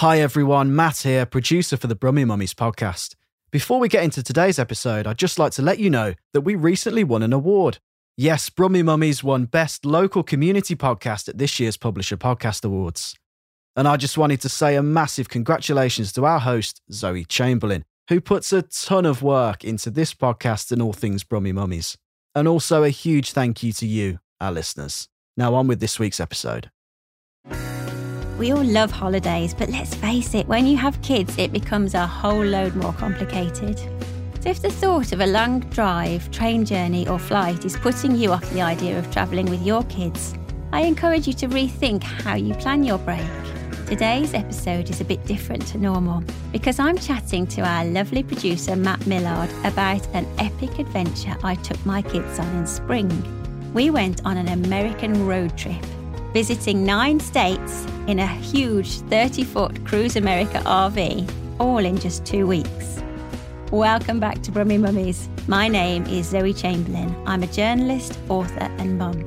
Hi everyone, Matt here, producer for the Brummie Mummies podcast. Before we get into today's episode, I'd just like to let you know that we recently won an award. Yes, Brummie Mummies won Best Local Community Podcast at this year's Publisher Podcast Awards. And I just wanted to say a massive congratulations to our host, Zoe Chamberlain, who puts a ton of work into this podcast and all things Brummie Mummies. And also a huge thank you to you, our listeners. Now on with this week's episode. We all love holidays, but let's face it, when you have kids, it becomes a whole load more complicated. So, if the thought of a long drive, train journey, or flight is putting you off the idea of travelling with your kids, I encourage you to rethink how you plan your break. Today's episode is a bit different to normal because I'm chatting to our lovely producer Matt Millard about an epic adventure I took my kids on in spring. We went on an American road trip visiting nine states in a huge 30 foot Cruise America RV, all in just two weeks. Welcome back to Brummie Mummies. My name is Zoe Chamberlain. I'm a journalist, author, and mum.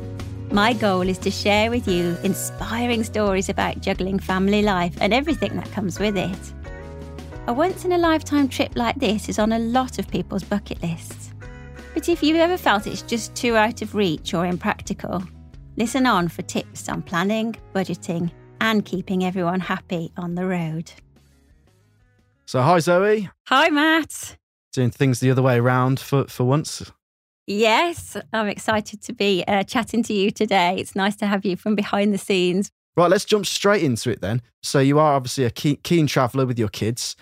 My goal is to share with you inspiring stories about juggling family life and everything that comes with it. A once in a lifetime trip like this is on a lot of people's bucket lists. But if you've ever felt it's just too out of reach or impractical, Listen on for tips on planning, budgeting, and keeping everyone happy on the road. So, hi Zoe. Hi Matt. Doing things the other way around for, for once. Yes, I'm excited to be uh, chatting to you today. It's nice to have you from behind the scenes. Right, let's jump straight into it then. So, you are obviously a keen, keen traveller with your kids.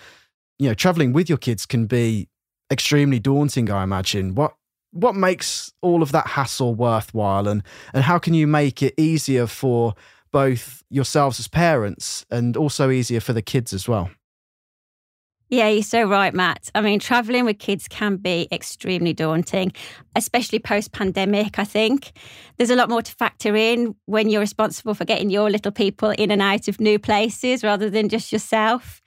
You know, travelling with your kids can be extremely daunting, I imagine. What what makes all of that hassle worthwhile and and how can you make it easier for both yourselves as parents and also easier for the kids as well yeah, you're so right, Matt. I mean, traveling with kids can be extremely daunting, especially post pandemic. I think there's a lot more to factor in when you're responsible for getting your little people in and out of new places rather than just yourself.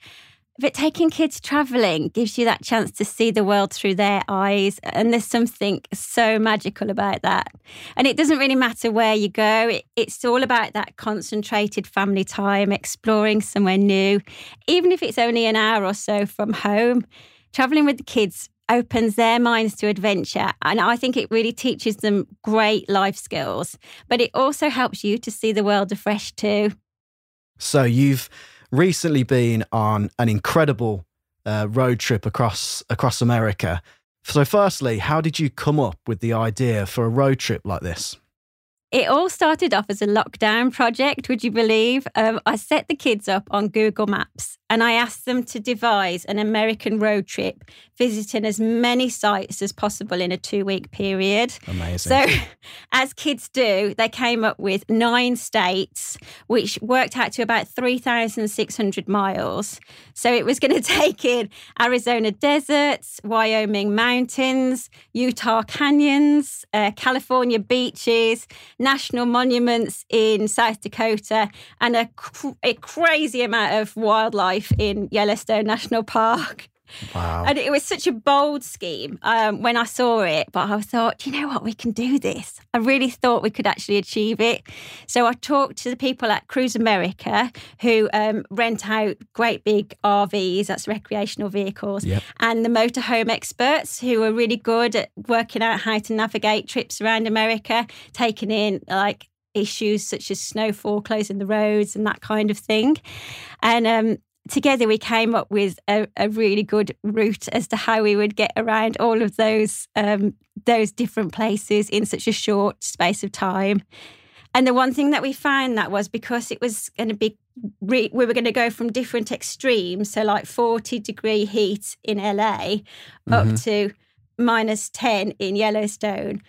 But taking kids traveling gives you that chance to see the world through their eyes. And there's something so magical about that. And it doesn't really matter where you go, it's all about that concentrated family time, exploring somewhere new, even if it's only an hour or so from home. Traveling with the kids opens their minds to adventure. And I think it really teaches them great life skills, but it also helps you to see the world afresh too. So you've recently been on an incredible uh, road trip across across America. So, firstly, how did you come up with the idea for a road trip like this? It all started off as a lockdown project, would you believe? Um, I set the kids up on Google Maps and I asked them to devise an American road trip, visiting as many sites as possible in a two week period. Amazing. So, as kids do, they came up with nine states, which worked out to about 3,600 miles. So, it was going to take in Arizona deserts, Wyoming mountains, Utah canyons, uh, California beaches, national monuments in South Dakota, and a, cr- a crazy amount of wildlife wildlife in Yellowstone National Park. Wow. And it was such a bold scheme um, when I saw it, but I thought, you know what, we can do this. I really thought we could actually achieve it. So I talked to the people at Cruise America who um, rent out great big RVs, that's recreational vehicles, yep. and the motorhome experts who are really good at working out how to navigate trips around America, taking in like issues such as snowfall, closing the roads, and that kind of thing. And um, together we came up with a, a, really good route as to how we would get around all of those um, those different places in such a short space of time. And the one thing that we found that was because it was going to be re- we were going to go from different extremes, so like forty degree heat in LA mm-hmm. up to minus ten in Yellowstone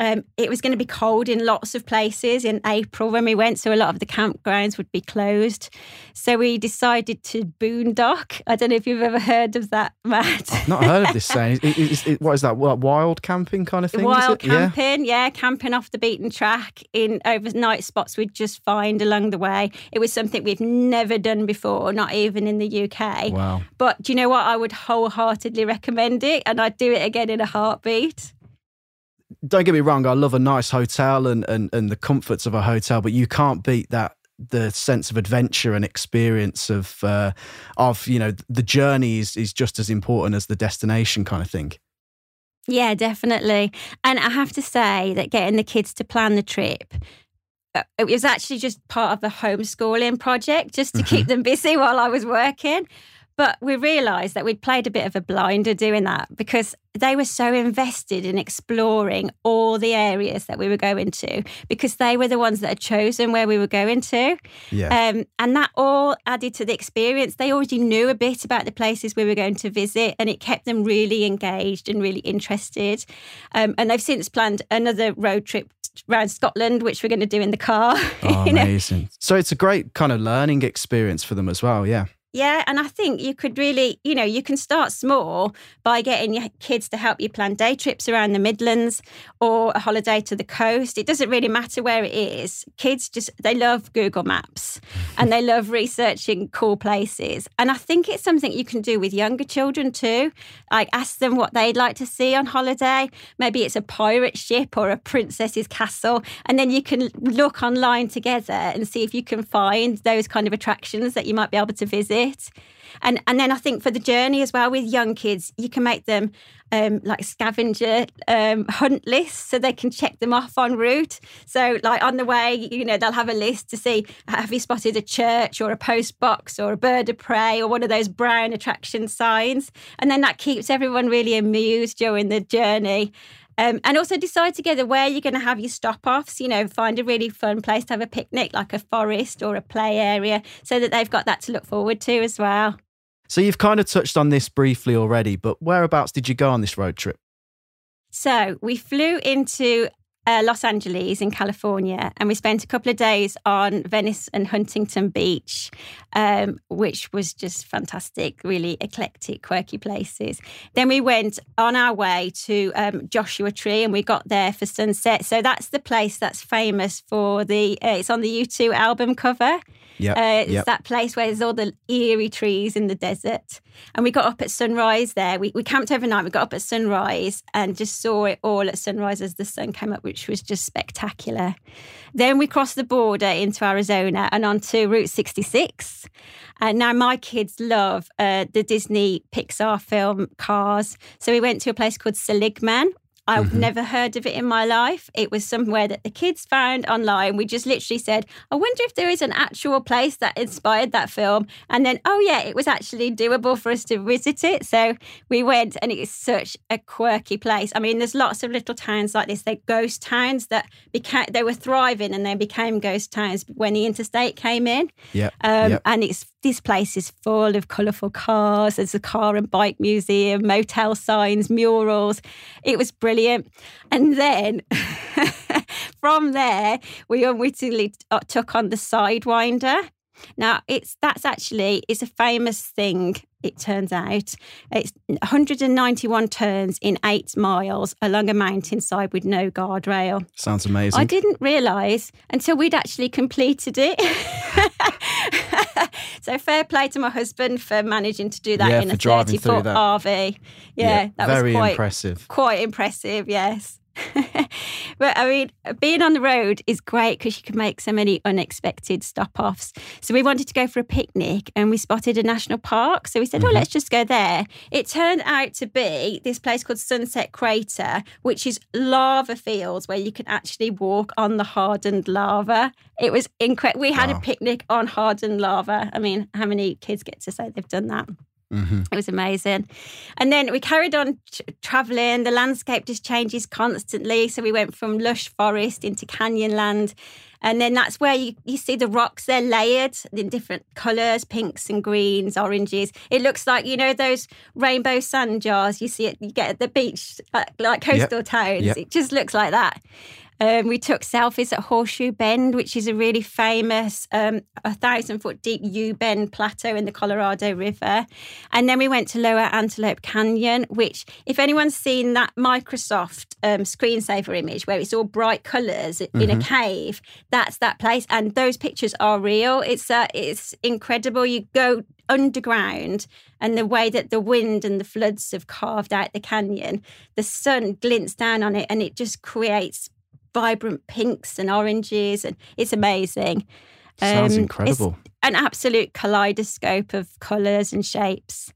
um, it was going to be cold in lots of places in April when we went, so a lot of the campgrounds would be closed. So we decided to boondock. I don't know if you've ever heard of that, Matt. I've not heard of this saying. What is that? Wild camping kind of thing? Wild camping, yeah? yeah, camping off the beaten track in overnight spots we'd just find along the way. It was something we've never done before, not even in the UK. Wow! But do you know what? I would wholeheartedly recommend it, and I'd do it again in a heartbeat don't get me wrong, I love a nice hotel and, and, and the comforts of a hotel, but you can't beat that the sense of adventure and experience of uh, of you know the journey is, is just as important as the destination kind of thing. Yeah, definitely. And I have to say that getting the kids to plan the trip uh, it was actually just part of the homeschooling project just to keep mm-hmm. them busy while I was working. But we realised that we'd played a bit of a blinder doing that because they were so invested in exploring all the areas that we were going to because they were the ones that had chosen where we were going to. Yeah. Um, and that all added to the experience. They already knew a bit about the places we were going to visit and it kept them really engaged and really interested. Um, and they've since planned another road trip around Scotland, which we're going to do in the car. Oh, amazing. So it's a great kind of learning experience for them as well. Yeah. Yeah, and I think you could really, you know, you can start small by getting your kids to help you plan day trips around the Midlands or a holiday to the coast. It doesn't really matter where it is. Kids just, they love Google Maps and they love researching cool places. And I think it's something you can do with younger children too. Like ask them what they'd like to see on holiday. Maybe it's a pirate ship or a princess's castle. And then you can look online together and see if you can find those kind of attractions that you might be able to visit it. And and then I think for the journey as well with young kids, you can make them um, like scavenger um, hunt lists so they can check them off en route. So like on the way, you know, they'll have a list to see have you spotted a church or a post box or a bird of prey or one of those brown attraction signs, and then that keeps everyone really amused during the journey. Um, and also decide together where you're going to have your stop offs. You know, find a really fun place to have a picnic, like a forest or a play area, so that they've got that to look forward to as well. So you've kind of touched on this briefly already, but whereabouts did you go on this road trip? So we flew into uh, Los Angeles in California, and we spent a couple of days on Venice and Huntington Beach, um, which was just fantastic, really eclectic, quirky places. Then we went on our way to um, Joshua Tree, and we got there for sunset. So that's the place that's famous for the. Uh, it's on the U2 album cover. Yeah, uh, it's yep. that place where there's all the eerie trees in the desert. And we got up at sunrise there. We, we camped overnight. We got up at sunrise and just saw it all at sunrise as the sun came up, which was just spectacular. Then we crossed the border into Arizona and onto Route 66. And now my kids love uh, the Disney Pixar film Cars. So we went to a place called Seligman I've mm-hmm. never heard of it in my life. It was somewhere that the kids found online. We just literally said, I wonder if there is an actual place that inspired that film. And then, oh, yeah, it was actually doable for us to visit it. So we went, and it's such a quirky place. I mean, there's lots of little towns like this. They're ghost towns that became, they were thriving and they became ghost towns when the interstate came in. Yeah. Um, yep. And it's this place is full of colourful cars. There's a car and bike museum, motel signs, murals. It was brilliant. And then from there, we unwittingly uh, took on the Sidewinder. Now, it's that's actually it's a famous thing. It turns out it's 191 turns in eight miles along a mountainside with no guardrail. Sounds amazing. I didn't realise until we'd actually completed it. so fair play to my husband for managing to do that yeah, in a 30 foot RV. Yeah, yeah, that was quite impressive. Quite impressive, yes. but I mean, being on the road is great because you can make so many unexpected stop offs. So we wanted to go for a picnic and we spotted a national park. So we said, oh, mm-hmm. oh, let's just go there. It turned out to be this place called Sunset Crater, which is lava fields where you can actually walk on the hardened lava. It was incredible. We had wow. a picnic on hardened lava. I mean, how many kids get to say they've done that? Mm-hmm. It was amazing. And then we carried on t- traveling. The landscape just changes constantly. So we went from lush forest into canyonland. And then that's where you, you see the rocks, they're layered in different colours pinks and greens, oranges. It looks like, you know, those rainbow sand jars you see it, you get at the beach, like, like coastal yep. towns. Yep. It just looks like that. Um, we took selfies at Horseshoe Bend, which is a really famous, um, a thousand foot deep U Bend plateau in the Colorado River. And then we went to Lower Antelope Canyon, which, if anyone's seen that Microsoft um, screensaver image where it's all bright colors mm-hmm. in a mm-hmm. cave, that's that place. And those pictures are real. It's uh, it's incredible. You go underground and the way that the wind and the floods have carved out the canyon, the sun glints down on it and it just creates vibrant pinks and oranges, and it's amazing. Sounds Um, incredible. an absolute kaleidoscope of colours and shapes.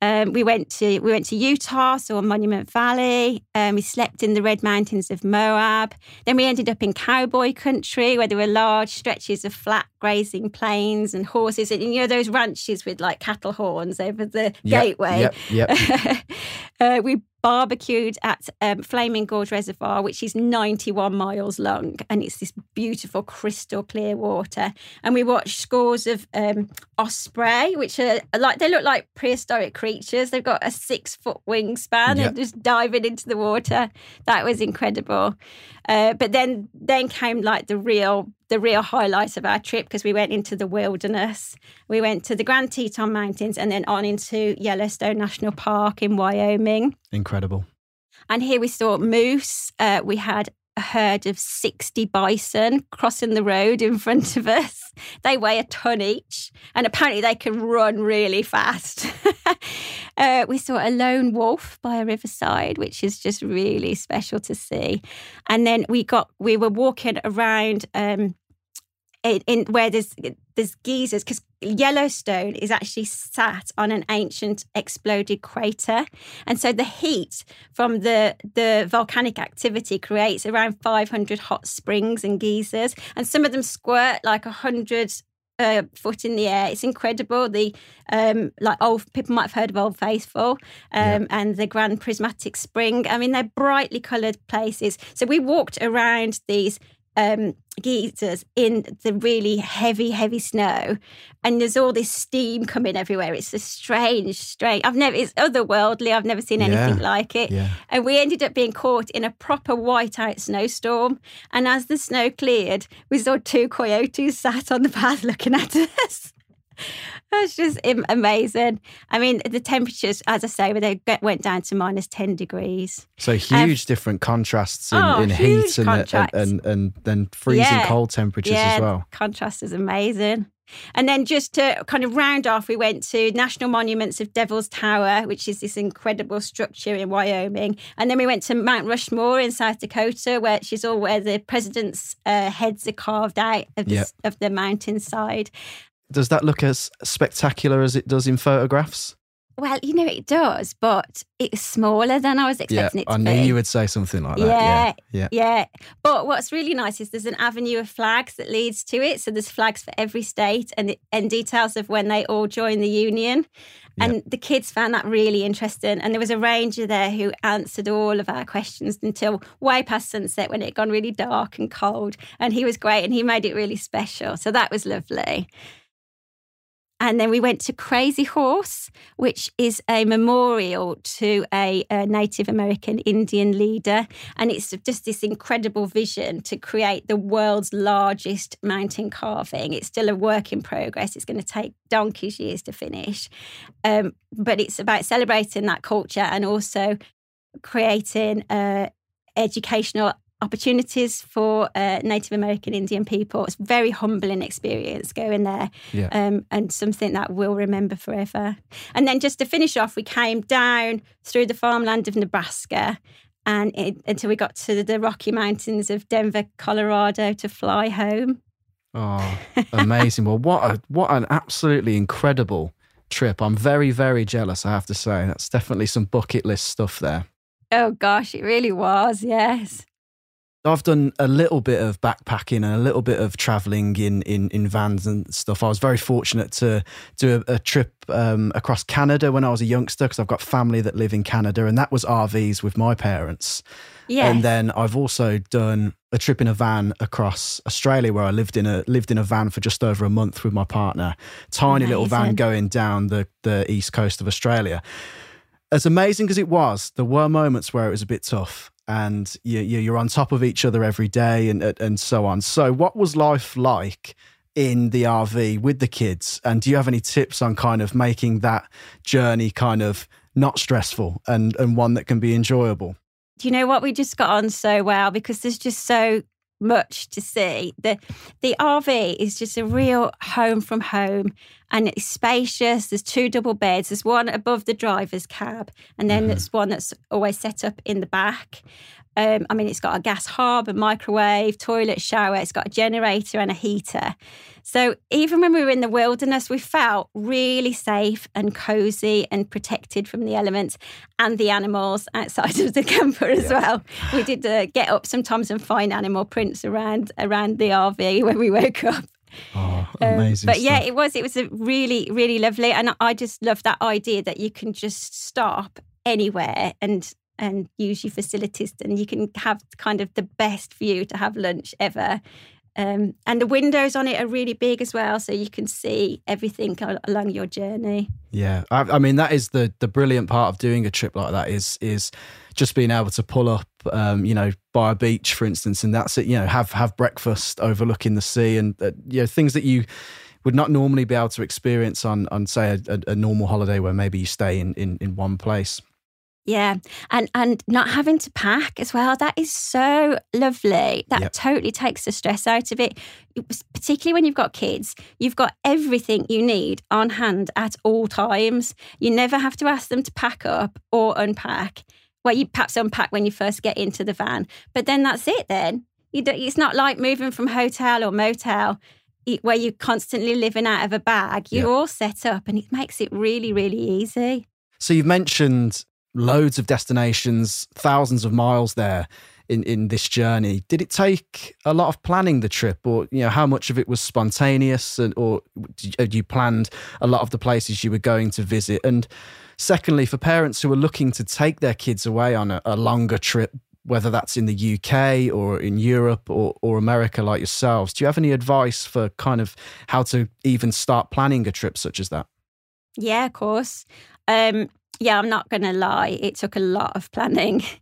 Um, we went to we went to Utah, saw Monument Valley. Um, we slept in the Red Mountains of Moab. Then we ended up in cowboy country, where there were large stretches of flat grazing plains and horses, and you know those ranches with like cattle horns over the Yep, gateway. Yep, yep. uh, we barbecued at um, Flaming Gorge Reservoir, which is 91 miles long, and it's this beautiful crystal clear water. And we watched scores of um, osprey, which are like they look like prehistoric creatures. They've got a six foot wingspan Yeah. and just diving into the water. That was incredible. Uh, but then then came like the real the real highlight of our trip because we went into the wilderness. We went to the Grand Teton Mountains and then on into Yellowstone National Park in Wyoming. Incredible. And here we saw moose. Uh, we had a herd of 60 bison crossing the road in front of us. They weigh a ton each, and apparently they can run really fast. uh, we saw a lone wolf by a riverside, which is just really special to see. And then we got we were walking around um, in, in where there's there's geysers because Yellowstone is actually sat on an ancient exploded crater, and so the heat from the the volcanic activity creates around 500 hot springs and geysers, and some of them squirt like a hundred. Uh, foot in the air. It's incredible. The um, like old people might have heard of Old Faithful um, and the Grand Prismatic Spring. I mean, they're brightly coloured places. So we walked around these um, geysers in the really heavy, heavy snow, and there's all this steam coming everywhere. It's a strange, strange. I've never. It's otherworldly. I've never seen anything Yeah. like it. Yeah. And we ended up being caught in a proper whiteout snowstorm. And as the snow cleared, we saw two coyotes sat on the path looking at us. That's just amazing. I mean, the temperatures, as I say, they went down to minus 10 degrees. So huge different contrasts in, Oh, in heat and, and, and and then freezing Yeah. cold temperatures yeah, as well. contrast is amazing. And then just to kind of round off, we went to National Monuments of Devil's Tower, which is this incredible structure in Wyoming. And then we went to Mount Rushmore in South Dakota, which is all where the president's uh, heads are carved out of the, Yeah. of the mountainside. Does that look as spectacular as it does in photographs? Well, you know, it does, but it's smaller than I was Yeah, expecting it to I knew be. you would say something like that. Yeah, Yeah, Yeah. But what's really nice is there's an avenue of flags that leads to it. So there's flags for every state and, and details of when they all join the union. And the kids found that really interesting. And there was a ranger there who answered all of our questions until way past sunset when it had gone really dark and cold. And he was great and he made it really special. So that was lovely. And then we went to Crazy Horse, which is a memorial to a, a Native American Indian leader. And it's just this incredible vision to create the world's largest mountain carving. It's still a work in progress. It's going to take donkey's years to finish. Um, but it's about celebrating that culture and also creating uh, educational opportunities for uh, Native American Indian people. It's a very humbling experience going there Yeah. um, and something that we'll remember forever. And then just to finish off, we came down through the farmland of Nebraska and it, until we got to the Rocky Mountains of Denver, Colorado to fly home. Oh, amazing! well, what a what an absolutely incredible trip. I'm very very jealous. I have to say that's definitely some bucket list stuff there. Oh gosh, it really was, yes. I've done a little bit of backpacking and a little bit of traveling in, in, in vans and stuff. I was very fortunate to do a, a trip um, across Canada when I was a youngster because I've got family that live in Canada, and that was RVs with my parents. Yes. And then I've also done a trip in a van across Australia where I lived in a lived in a van for just over a month with my partner. Tiny little van going down the, the east coast of Australia. As amazing as it was, there were moments where it was a bit tough and you, you, you're on top of each other every day and, and so on. So, what was life like in the RV with the kids? And do you have any tips on kind of making that journey kind of not stressful and, and one that can be enjoyable? Do you know what? We just got on so well because there's just so much to see. The the RV is just a real home from home and it's spacious. There's two double beds. There's one above the driver's cab, and then Mhm. there's one that's always set up in the back. Um, I mean, it's got a gas hob, a microwave, toilet, shower. It's got a generator and a heater. So even when we were in the wilderness, we felt really safe and cozy and protected from the elements and the animals outside of the camper as Yeah. well. We did uh, get up sometimes and find animal prints around around the RV when we woke up. Oh, Um, amazing. but yeah, stuff. it was it was a really really lovely, and I just love that idea that you can just stop anywhere and and use your facilities, and you can have kind of the best view to have lunch ever. Um, and the windows on it are really big as well, so you can see everything along your journey. Yeah, I, I mean that is the the brilliant part of doing a trip like that is is just being able to pull up, um, you know, by a beach, for instance, and that's it. You know, have have breakfast overlooking the sea, and uh, you know things that you would not normally be able to experience on on say a, a, normal holiday where maybe you stay in in, in one place. Yeah, and and not having to pack as well. That is so lovely. That Yep. totally takes the stress out of it. Particularly when you've got kids, you've got everything you need on hand at all times. You never have to ask them to pack up or unpack. Well, you perhaps unpack when you first get into the van, but then that's it. Then you do, it's not like moving from hotel or motel where you're constantly living out of a bag. You're Yep. all set up, and it makes it really, really easy. So you've mentioned loads of destinations, thousands of miles there in, in this journey. Did it take a lot of planning the trip, or you know how much of it was spontaneous, and or had you planned a lot of the places you were going to visit? And secondly, for parents who are looking to take their kids away on a, a longer trip. Whether that's in the UK or in Europe or, or America, like yourselves, do you have any advice for kind of how to even start planning a trip such as that? Yeah, of course. Um, yeah, I'm not going to lie. It took a lot of planning.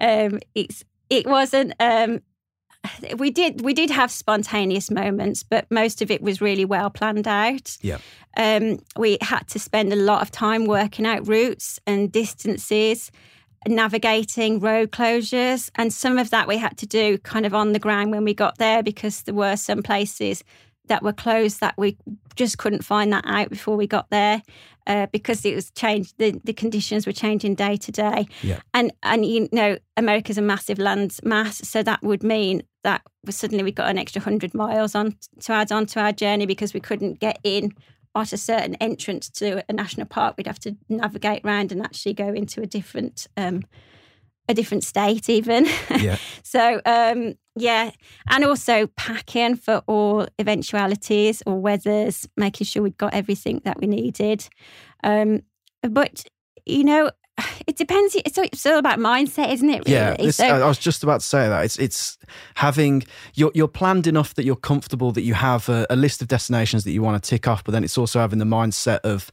Um, it's it wasn't. Um, we did we did have spontaneous moments, but most of it was really well planned out. Yeah. Um, we had to spend a lot of time working out routes and distances, navigating road closures, and some of that we had to do kind of on the ground when we got there because there were some places that were closed that we just couldn't find that out before we got there uh, because it was changed. The, the conditions were changing day to day, Yeah. and and you know America's a massive land mass, so that would mean that suddenly we got an extra hundred miles on to add on to our journey because we couldn't get in at a certain entrance to a national park. We'd have to navigate around and actually go into a different um, a different state even. Yeah. so um, yeah, and also packing for all eventualities or weathers, making sure we'd got everything that we needed. Um, but you know, it depends. It's all, it's all about mindset, isn't it? Really? Yeah, this, so, I I was just about to say that it's it's having you're you're planned enough that you're comfortable that you have a, a list of destinations that you want to tick off, but then it's also having the mindset of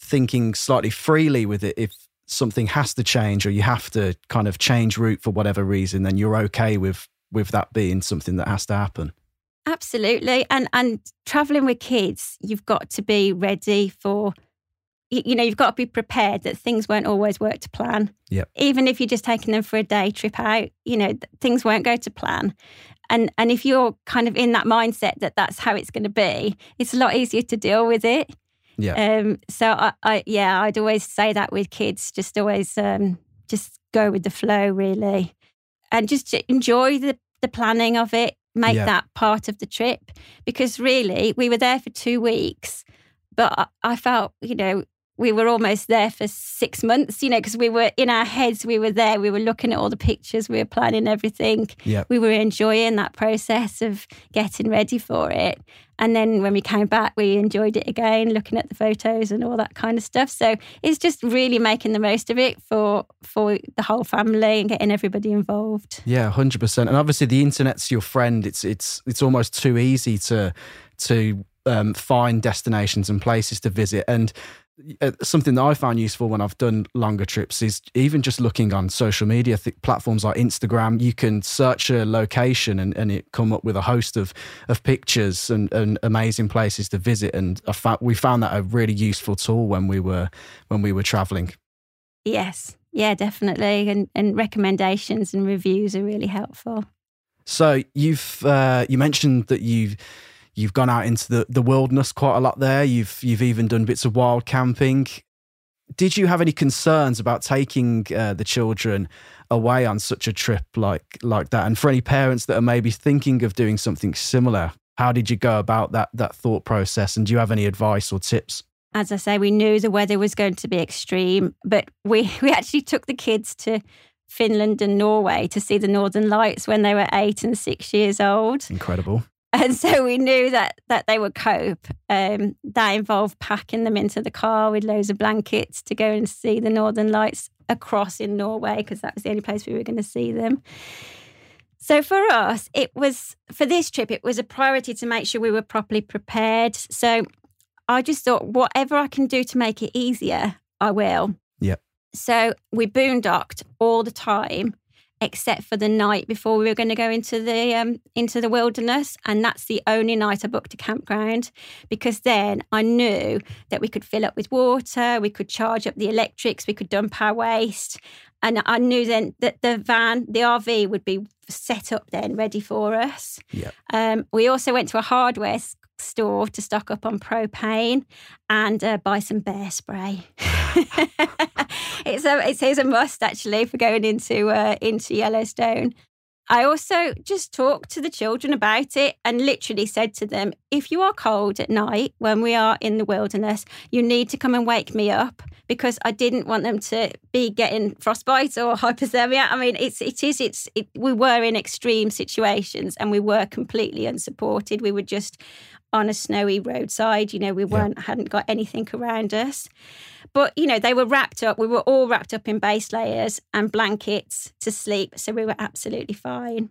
thinking slightly freely with it. If something has to change or you have to kind of change route for whatever reason, then you're okay with with that being something that has to happen. Absolutely. And and traveling with kids, you've got to be ready for you know, you've got to be prepared that things won't always work to plan. Yep. Even if you're just taking them for a day trip out, you know, things won't go to plan. And and if you're kind of in that mindset that that's how it's going to be, it's a lot easier to deal with it. Yeah. Um so I, I yeah, I'd always say that with kids, just always um just go with the flow really. And just enjoy the the planning of it, make Yeah. that part of the trip because really we were there for 2 weeks, but I, I felt, you know, we were almost there for six months, you know, because we were in our heads, we were there, we were looking at all the pictures, we were planning everything. Yeah. We were enjoying that process of getting ready for it. And then when we came back, we enjoyed it again, looking at the photos and all that kind of stuff. So it's just really making the most of it for for the whole family and getting everybody involved. Yeah, hundred percent. And obviously, the internet's your friend. It's it's it's almost too easy to to um, find destinations and places to visit. And uh, something that I found useful when I've done longer trips is even just looking on social media th- platforms like Instagram. You can search a location and, and it come up with a host of of pictures and, and amazing places to visit. And I found, we found that a really useful tool when we were when we were traveling. Yes. Yeah, definitely. And and recommendations and reviews are really helpful. So you've uh, you mentioned that you You've gone out into the, the wilderness quite a lot there. You've you've even done bits of wild camping. Did you have any concerns about taking uh, the children away on such a trip like like that? And for any parents that are maybe thinking of doing something similar, how did you go about that that thought process? And do you have any advice or tips? As I say, we knew the weather was going to be extreme, but we we actually took the kids to Finland and Norway to see the Northern Lights when they were eight and six years old. Incredible. And so we knew that that they would cope. Um, that involved packing them into the car with loads of blankets to go and see the Northern Lights across in Norway because that was the only place we were going to see them. So for us, it was for this trip, it was a priority to make sure we were properly prepared. So I just thought, whatever I can do to make it easier, I will. Yep. So we boondocked all the time, except for the night before we were going to go into the um, into the wilderness, and that's the only night I booked a campground because then I knew that we could fill up with water, we could charge up the electrics, we could dump our waste, and I knew then that the van, the RV, would be set up then ready for us. Yeah. Um, we also went to a hardware store to stock up on propane and uh, buy some bear spray. it's a it's, it's a must actually for going into uh, into Yellowstone. I also just talked to the children about it and literally said to them, if you are cold at night when we are in the wilderness, you need to come and wake me up because I didn't want them to be getting frostbite or hypothermia. I mean, it's it is it's it, we were in extreme situations and we were completely unsupported. We were just on a snowy roadside. You know, we weren't yeah. hadn't got anything around us. But you know, they were wrapped up. We were all wrapped up in base layers and blankets to sleep, so we were absolutely fine.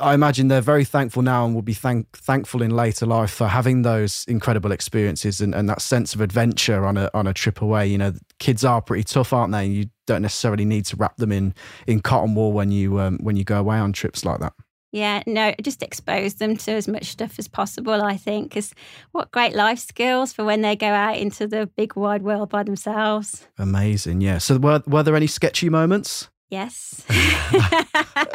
I imagine they're very thankful now and will be thank- thankful in later life for having those incredible experiences and, and that sense of adventure on a on a trip away. You know, kids are pretty tough, aren't they? You don't necessarily need to wrap them in in cotton wool when you um, when you go away on trips like that. Yeah, no, just expose them to as much stuff as possible, I think, because what great life skills for when they go out into the big wide world by themselves. Amazing, yeah. So, were, were there any sketchy moments? Yes.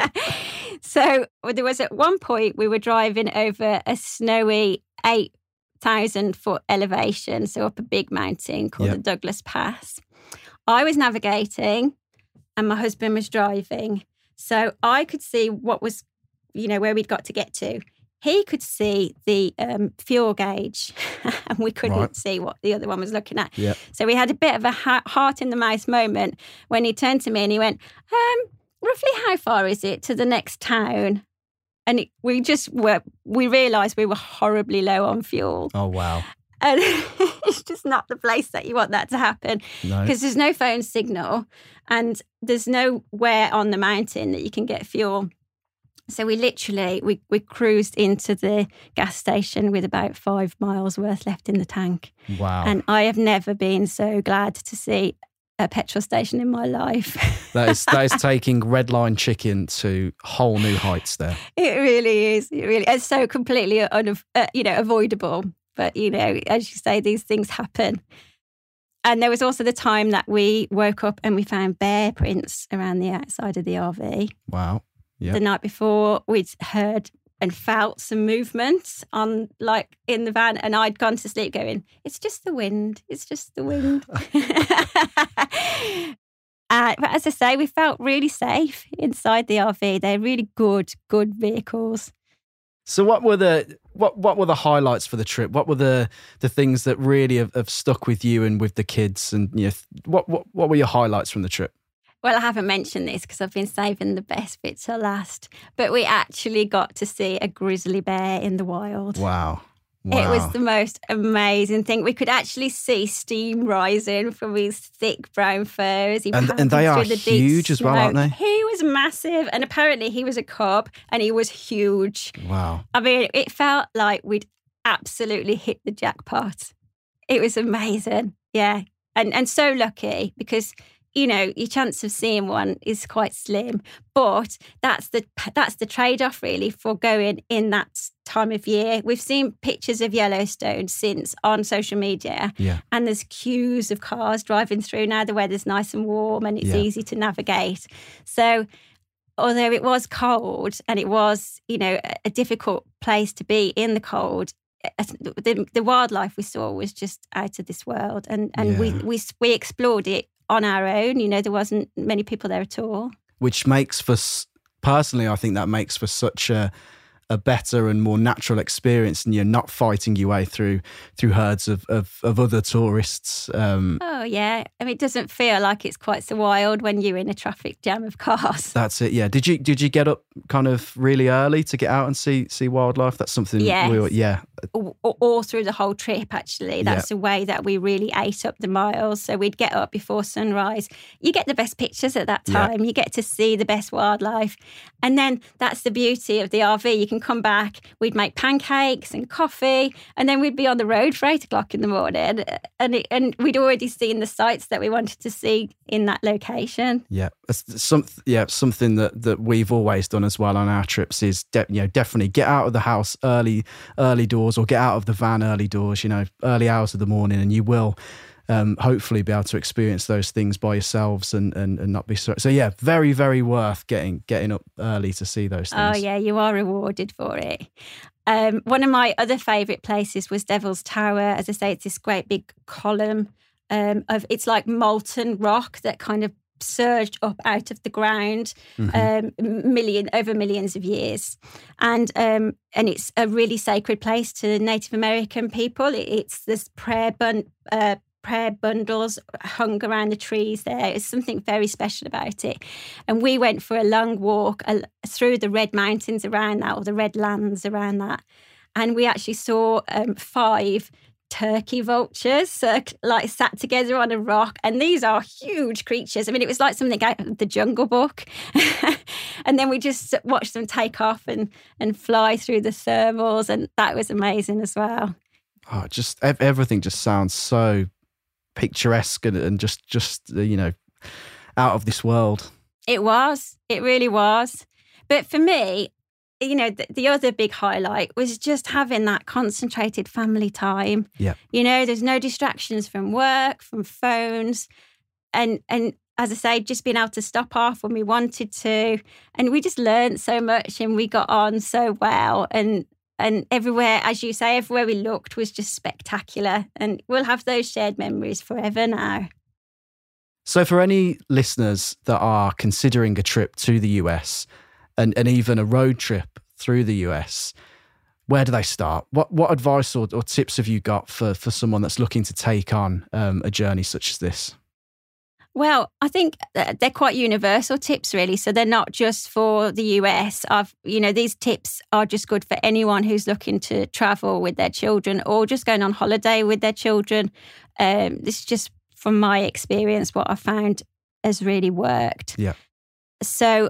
so, there was at one point we were driving over a snowy 8,000 foot elevation, so up a big mountain called yep. the Douglas Pass. I was navigating and my husband was driving. So I could see what was you know, where we'd got to get to. He could see the um, fuel gauge, and we couldn't right. see what the other one was looking at. Yep. So we had a bit of a ha- heart in the mouth moment when he turned to me and he went, um, "Roughly how far is it to the next town?" And it, we just were, we realised we were horribly low on fuel. Oh wow! And it's just not the place that you want that to happen because no. there's no phone signal and there's nowhere on the mountain that you can get fuel. So we literally we we cruised into the gas station with about five miles worth left in the tank. Wow! And I have never been so glad to see a petrol station in my life. that is that is taking red line chicken to whole new heights. There, it really is. It really it's so completely un, uh, you know avoidable. But you know, as you say, these things happen. And there was also the time that we woke up and we found bear prints around the outside of the RV. Wow. Yep. The night before, we'd heard and felt some movement on like in the van and I'd gone to sleep going, it's just the wind. It's just the wind. uh, but as I say, we felt really safe inside the RV. They're really good, good vehicles. So what were the what what were the highlights for the trip? What were the the things that really have, have stuck with you and with the kids? And you know, what what what were your highlights from the trip? Well, I haven't mentioned this because I've been saving the best bit till last, but we actually got to see a grizzly bear in the wild. Wow. Wow. It was the most amazing thing. We could actually see steam rising from his thick brown fur as he and, and they are the huge as well, aren't they? He was massive, and apparently he was a cub, and he was huge. Wow! I mean, it felt like we'd absolutely hit the jackpot. It was amazing, yeah, and and so lucky because you know your chance of seeing one is quite slim but that's the that's the trade-off really for going in that time of year we've seen pictures of yellowstone since on social media yeah. and there's queues of cars driving through now the weather's nice and warm and it's yeah. easy to navigate so although it was cold and it was, you know, a difficult place to be in the cold, eh, the, the wildlife we saw was just out of this world, and and yeah. we we we explored it on our own. You know, there wasn't many people there at all, which makes for personally, I think that makes for such a a better and more natural experience and you're not fighting your way through through herds of, of, of other tourists. Um, oh yeah. I mean it doesn't feel like it's quite so wild when you're in a traffic jam of cars. That's it, yeah. Did you did you get up kind of really early to get out and see see wildlife? That's something yes. we yeah. All, all, through the whole trip actually. That's yeah. the way that we really ate up the miles. So we'd get up before sunrise. You get the best pictures at that time. Yeah. You get to see the best wildlife. And then that's the beauty of the RV. You can come back, we'd make pancakes and coffee, and then we'd be on the road for eight o'clock in the morning. Uh, and, it, and we'd already seen the sites that we wanted to see in that location. Yeah, some, yeah, something that, that we've always done as well on our trips is de- you know definitely get out of the house early, early doors, or get out of the van early doors. You know, early hours of the morning, and you will um, hopefully be able to experience those things by yourselves and, and, and not be so. So yeah, very very worth getting getting up early to see those things. Oh yeah, you are rewarded for it. Um, one of my other favourite places was Devil's Tower. As I say, it's this great big column um, of it's like molten rock that kind of surged up out of the ground mm-hmm. um, million over millions of years, and um, and it's a really sacred place to Native American people. It's this prayer bun, uh, prayer bundles hung around the trees there. It's something very special about it. And we went for a long walk through the red mountains around that, or the red lands around that. And we actually saw um, five turkey vultures uh, like sat together on a rock and these are huge creatures i mean it was like something out of the jungle book and then we just watched them take off and and fly through the thermals and that was amazing as well oh just everything just sounds so picturesque and, and just just uh, you know out of this world. It was. It really was. But for me, you know, the, the, other big highlight was just having that concentrated family time. Yeah. You know, there's no distractions from work, from phones, and and as I say, just being able to stop off when we wanted to, and we just learned so much, and we got on so well, and and everywhere, as you say, everywhere we looked was just spectacular. And we'll have those shared memories forever now. So, for any listeners that are considering a trip to the US and, and even a road trip through the US, where do they start? What what advice or, or tips have you got for, for someone that's looking to take on um, a journey such as this? Well, I think they're quite universal tips, really. So they're not just for the US. I've, you know, these tips are just good for anyone who's looking to travel with their children or just going on holiday with their children. Um, this is just from my experience what I found has really worked. Yeah. So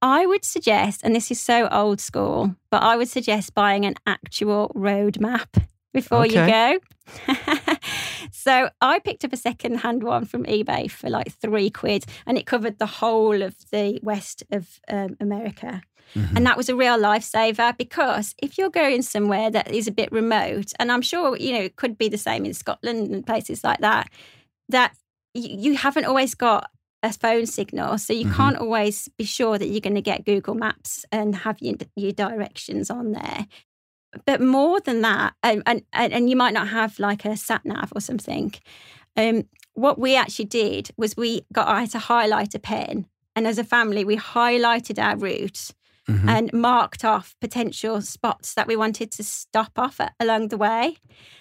I would suggest, and this is so old school, but I would suggest buying an actual road map before okay. you go. so I picked up a second hand one from eBay for like three quid and it covered the whole of the west of um, America. Mm-hmm. And that was a real lifesaver because if you're going somewhere that is a bit remote, and I'm sure, you know, it could be the same in Scotland and places like that, that you haven't always got a phone signal. So you mm-hmm. can't always be sure that you're going to get Google Maps and have your, your directions on there but more than that, and, and, and you might not have like a sat nav or something. Um, what we actually did was we got I had to highlight a pen, and as a family, we highlighted our route mm-hmm. and marked off potential spots that we wanted to stop off at, along the way.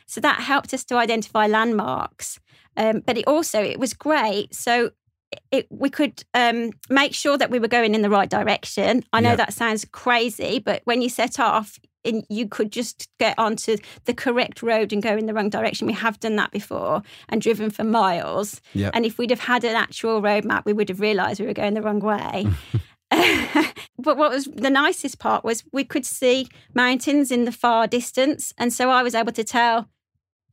So that helped us to identify landmarks. Um, but it also it was great. So it, we could um, make sure that we were going in the right direction. I know yep. that sounds crazy, but when you set off, and you could just get onto the correct road and go in the wrong direction. We have done that before and driven for miles. Yep. And if we'd have had an actual road map, we would have realised we were going the wrong way. but what was the nicest part was we could see mountains in the far distance, and so I was able to tell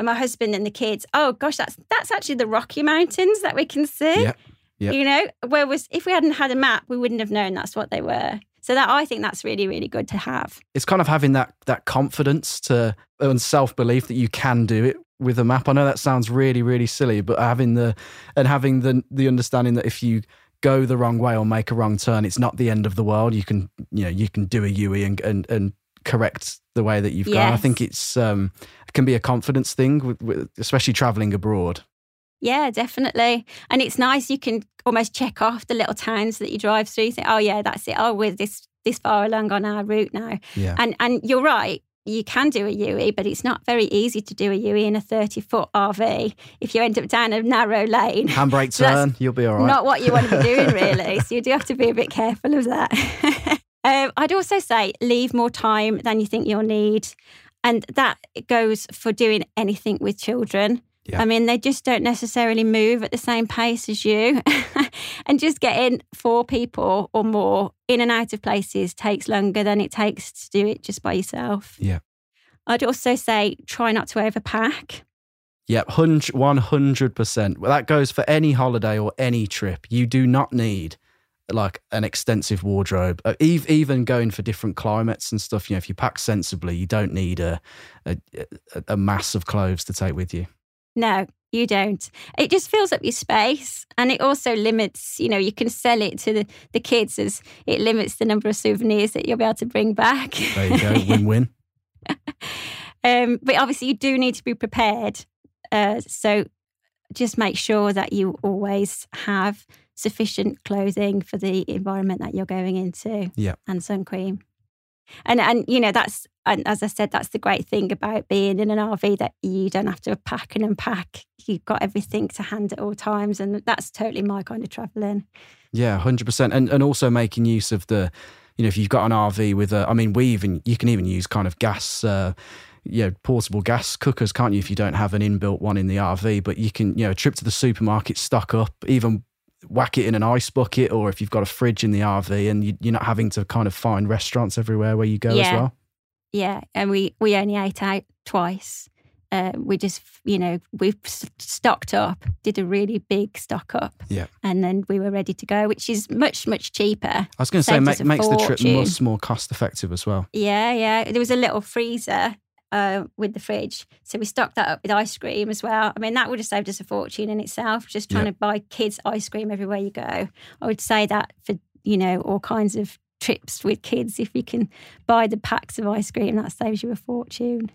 my husband and the kids, "Oh gosh, that's that's actually the Rocky Mountains that we can see." Yep. Yep. You know, whereas if we hadn't had a map, we wouldn't have known that's what they were. So that I think that's really, really good to have. It's kind of having that that confidence to and self belief that you can do it with a map. I know that sounds really, really silly, but having the and having the the understanding that if you go the wrong way or make a wrong turn, it's not the end of the world. You can, you know, you can do a UE and and, and correct the way that you've gone. I think it's um, it can be a confidence thing, with, with, especially traveling abroad. Yeah, definitely. And it's nice you can almost check off the little towns that you drive through. Think, oh yeah, that's it. Oh, we're this this far along on our route now. Yeah. And and you're right. You can do a UE, but it's not very easy to do a UE in a 30 foot RV if you end up down a narrow lane. Handbrake So turn, you'll be all right. Not what you want to be doing, really. so you do have to be a bit careful of that. um, I'd also say leave more time than you think you'll need. And that goes for doing anything with children. Yeah. I mean, they just don't necessarily move at the same pace as you. and just getting four people or more in and out of places takes longer than it takes to do it just by yourself. Yeah. I'd also say try not to overpack. Yep, hundred one hundred percent. Well, that goes for any holiday or any trip. You do not need like an extensive wardrobe. Uh, even going for different climates and stuff. You know, if you pack sensibly, you don't need a, a- a mass of clothes to take with you. No, you don't. It just fills up your space and it also limits, you know, you can sell it to the, the kids as it limits the number of souvenirs that you'll be able to bring back. There you go, win win. um, but obviously, you do need to be prepared. Uh, so just make sure that you always have sufficient clothing for the environment that you're going into Yeah. and sun cream. And and you know that's and as I said that's the great thing about being in an RV that you don't have to pack and unpack. You've got everything to hand at all times, and that's totally my kind of traveling. Yeah, hundred percent, and and also making use of the, you know, if you've got an RV with a, I mean, we even you can even use kind of gas, uh, you know, portable gas cookers, can't you? If you don't have an inbuilt one in the RV, but you can, you know, a trip to the supermarket, stock up, even whack it in an ice bucket, or if you've got a fridge in the RV, and you, you're not having to kind of find restaurants everywhere where you go as well. Yeah, and we we only ate out twice. Uh, we just you know we stocked up, did a really big stock up, Yeah. and then we were ready to go, which is much much cheaper. I was going to say, make, makes the trip much more cost effective as well. Yeah, yeah. There was a little freezer uh, with the fridge. So we stocked that up with ice cream as well. I mean, that would have saved us a fortune in itself, just trying Yeah. to buy kids ice cream everywhere you go. I would say that for, you know, all kinds of trips with kids. If you can buy the packs of ice cream, that saves you a fortune.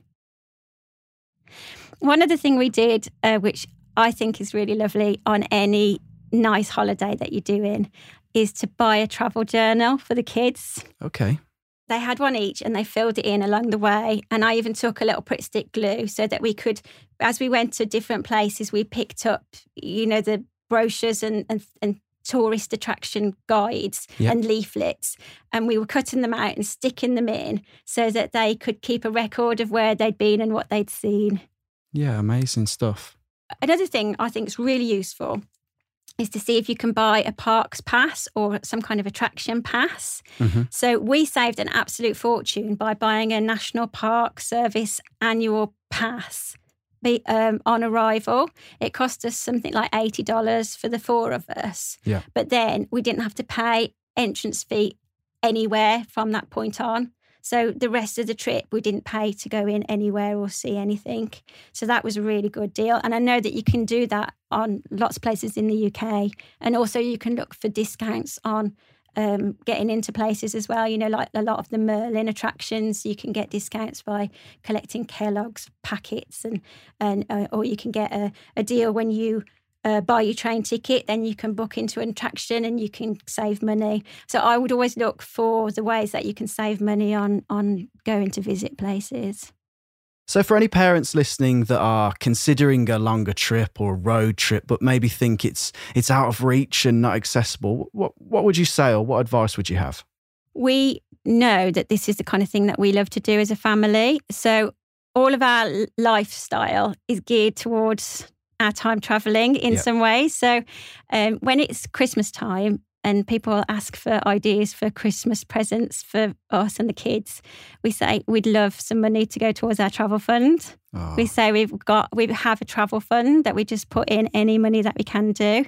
One other thing we did, uh, which I think is really lovely on any nice holiday that you're doing, is to buy a travel journal for the kids Okay. They had one each and they filled it in along the way. And I even took a little Pritt stick glue so that we could, as we went to different places, we picked up, you know, the brochures and, and, and tourist attraction guides Yep. and leaflets. And we were cutting them out and sticking them in so that they could keep a record of where they'd been and what they'd seen. Yeah, amazing stuff. Another thing I think is really useful is to see if you can buy a parks pass or some kind of attraction pass. Mhm. So we saved an absolute fortune by buying a National Park Service annual pass. Be, um, on arrival, it cost us something like eighty dollars for the four of us. Yeah. But then we didn't have to pay entrance fee anywhere from that point on. So the rest of the trip, we didn't pay to go in anywhere or see anything. So that was a really good deal. And I know that you can do that on lots of places in the UK. And also you can look for discounts on um, getting into places as well. You know, like a lot of the Merlin attractions, you can get discounts by collecting Kellogg's packets, and and uh, or you can get a, a deal when you uh, buy your train ticket. Then you can book into an attraction and you can save money. So I would always look for the ways that you can save money on on going to visit places. So, for any parents listening that are considering a longer trip or a road trip, but maybe think it's it's out of reach and not accessible, what what would you say, or what advice would you have? we know that this is the kind of thing that we love to do as a family. So all of our lifestyle is geared towards our time traveling in Yeah. some way. So um, when it's Christmas time and people ask for ideas for Christmas presents for us and the kids, we say we'd love some money to go towards our travel fund. Oh, We say we've got we have a travel fund that we just put in any money that we can do.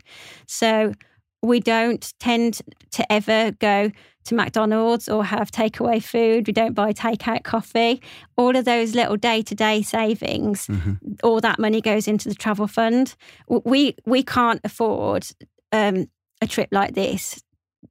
So we don't tend to ever go to McDonald's or have takeaway food. We don't buy takeout coffee. All of those little day to day savings, mhm. all that money goes into the travel fund. We we can't afford um, a trip like this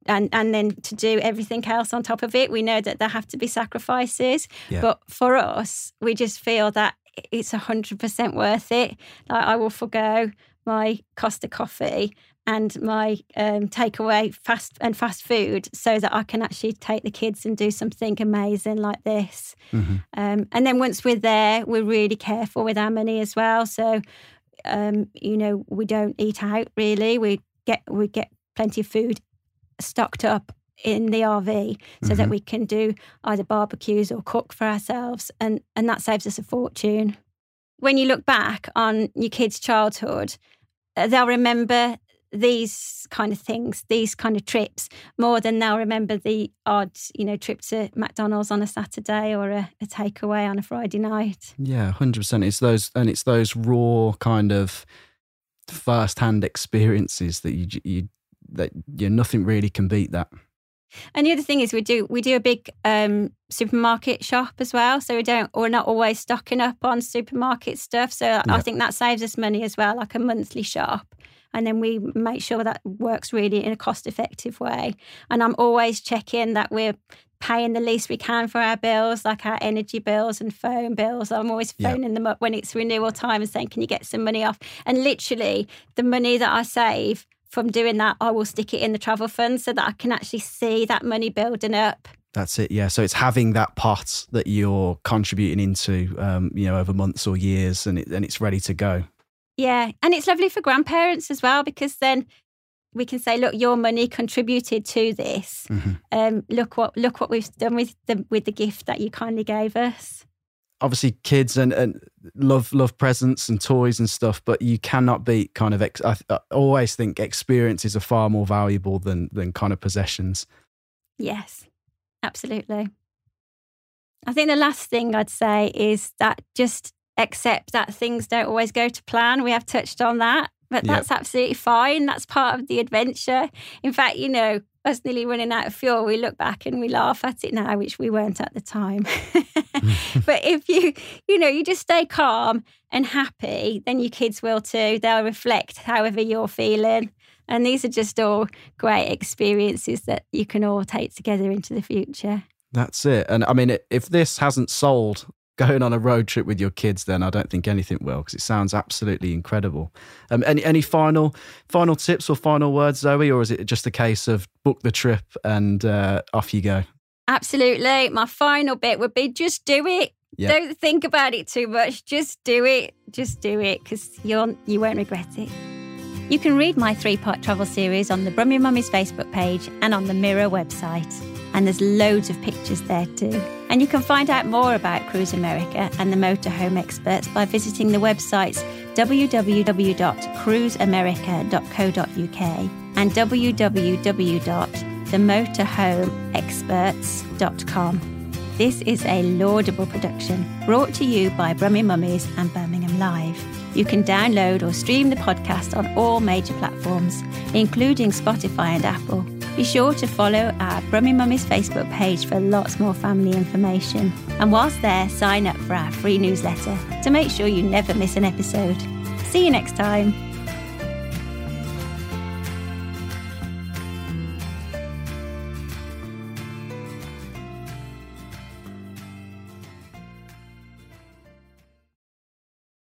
and and then to do everything else on top of it we know that there have to be sacrifices Yeah. but for us we just feel that it's 100% worth it like i will forgo my costa coffee and my um, takeaway fast and fast food so that i can actually take the kids and do something amazing like this Mhm. um, and then once we're there we're really careful with our money as well so um, you know we don't eat out really we get we get plenty of food stocked up in the RV so that Mhm. we can do either barbecues or cook for ourselves and and that saves us a fortune. When you look back on your kids' childhood, uh, they'll remember these kind of things, these kind of trips, more than they'll remember the odd, you know, trip to McDonald's on a Saturday or a, a takeaway on a Friday night. Yeah, hundred percent. It's those, and it's those raw kind of first-hand experiences that you you that you nothing really can beat that. And the other thing is we do we do a big um, supermarket shop as well, so we don't we're not always stocking up on supermarket stuff. So I think that saves us money as well, like a monthly shop. And then we make sure that works really in a cost effective way. And I'm always checking that we're paying the least we can for our bills, like our energy bills and phone bills. I'm always phoning them up when it's renewal time and saying, Can you get some money off? And literally, the money that I save from doing that, I will stick it in the travel fund so that I can actually see that money building up. That's it. Yeah. So it's having that pot that you're contributing into, um, you know, over months or years, and it, and it's ready to go. Yeah. And it's lovely for grandparents as well because then we can say, look, your money contributed to this. Mhm. Um, look what look what we've done with the with the gift that you kindly gave us. Obviously, kids and, and love love presents and toys and stuff, but you cannot beat kind of. Ex- I, I always think experiences are far more valuable than than kind of possessions. Yes, absolutely. I think the last thing I'd say is that just accept that things don't always go to plan. We have touched on that, but Yep. that's absolutely fine. That's part of the adventure. In fact, you know, us nearly running out of fuel, we look back and we laugh at it now, which we weren't at the time. but if you, you know, you just stay calm and happy, then your kids will too. They'll reflect however you're feeling. And these are just all great experiences that you can all take together into the future. That's it. And I mean, if this hasn't sold going on a road trip with your kids, then I don't think anything will because it sounds absolutely incredible. Um, any any final final tips or final words, Zoe, or is it just a case of book the trip and uh, off you go? Absolutely. My final bit would be just do it. Don't think about it too much. Just do it. Just do it because you'll you won't regret it. You can read my three-part travel series on the Brummie Mummies Facebook page and on the Mirror website. And there's loads of pictures there too. And you can find out more about Cruise America and the motorhome experts by visiting the websites www.cruiseamerica.co.uk and www.themotorhomeexperts.com. This is a laudable production brought to you by Brummie Mummies and Birmingham Live. You can download or stream the podcast on all major platforms, including Spotify and Apple. Be sure to follow our Brummie Mummies Facebook page for lots more family information. And whilst there, sign up for our free newsletter to make sure you never miss an episode. See you next time.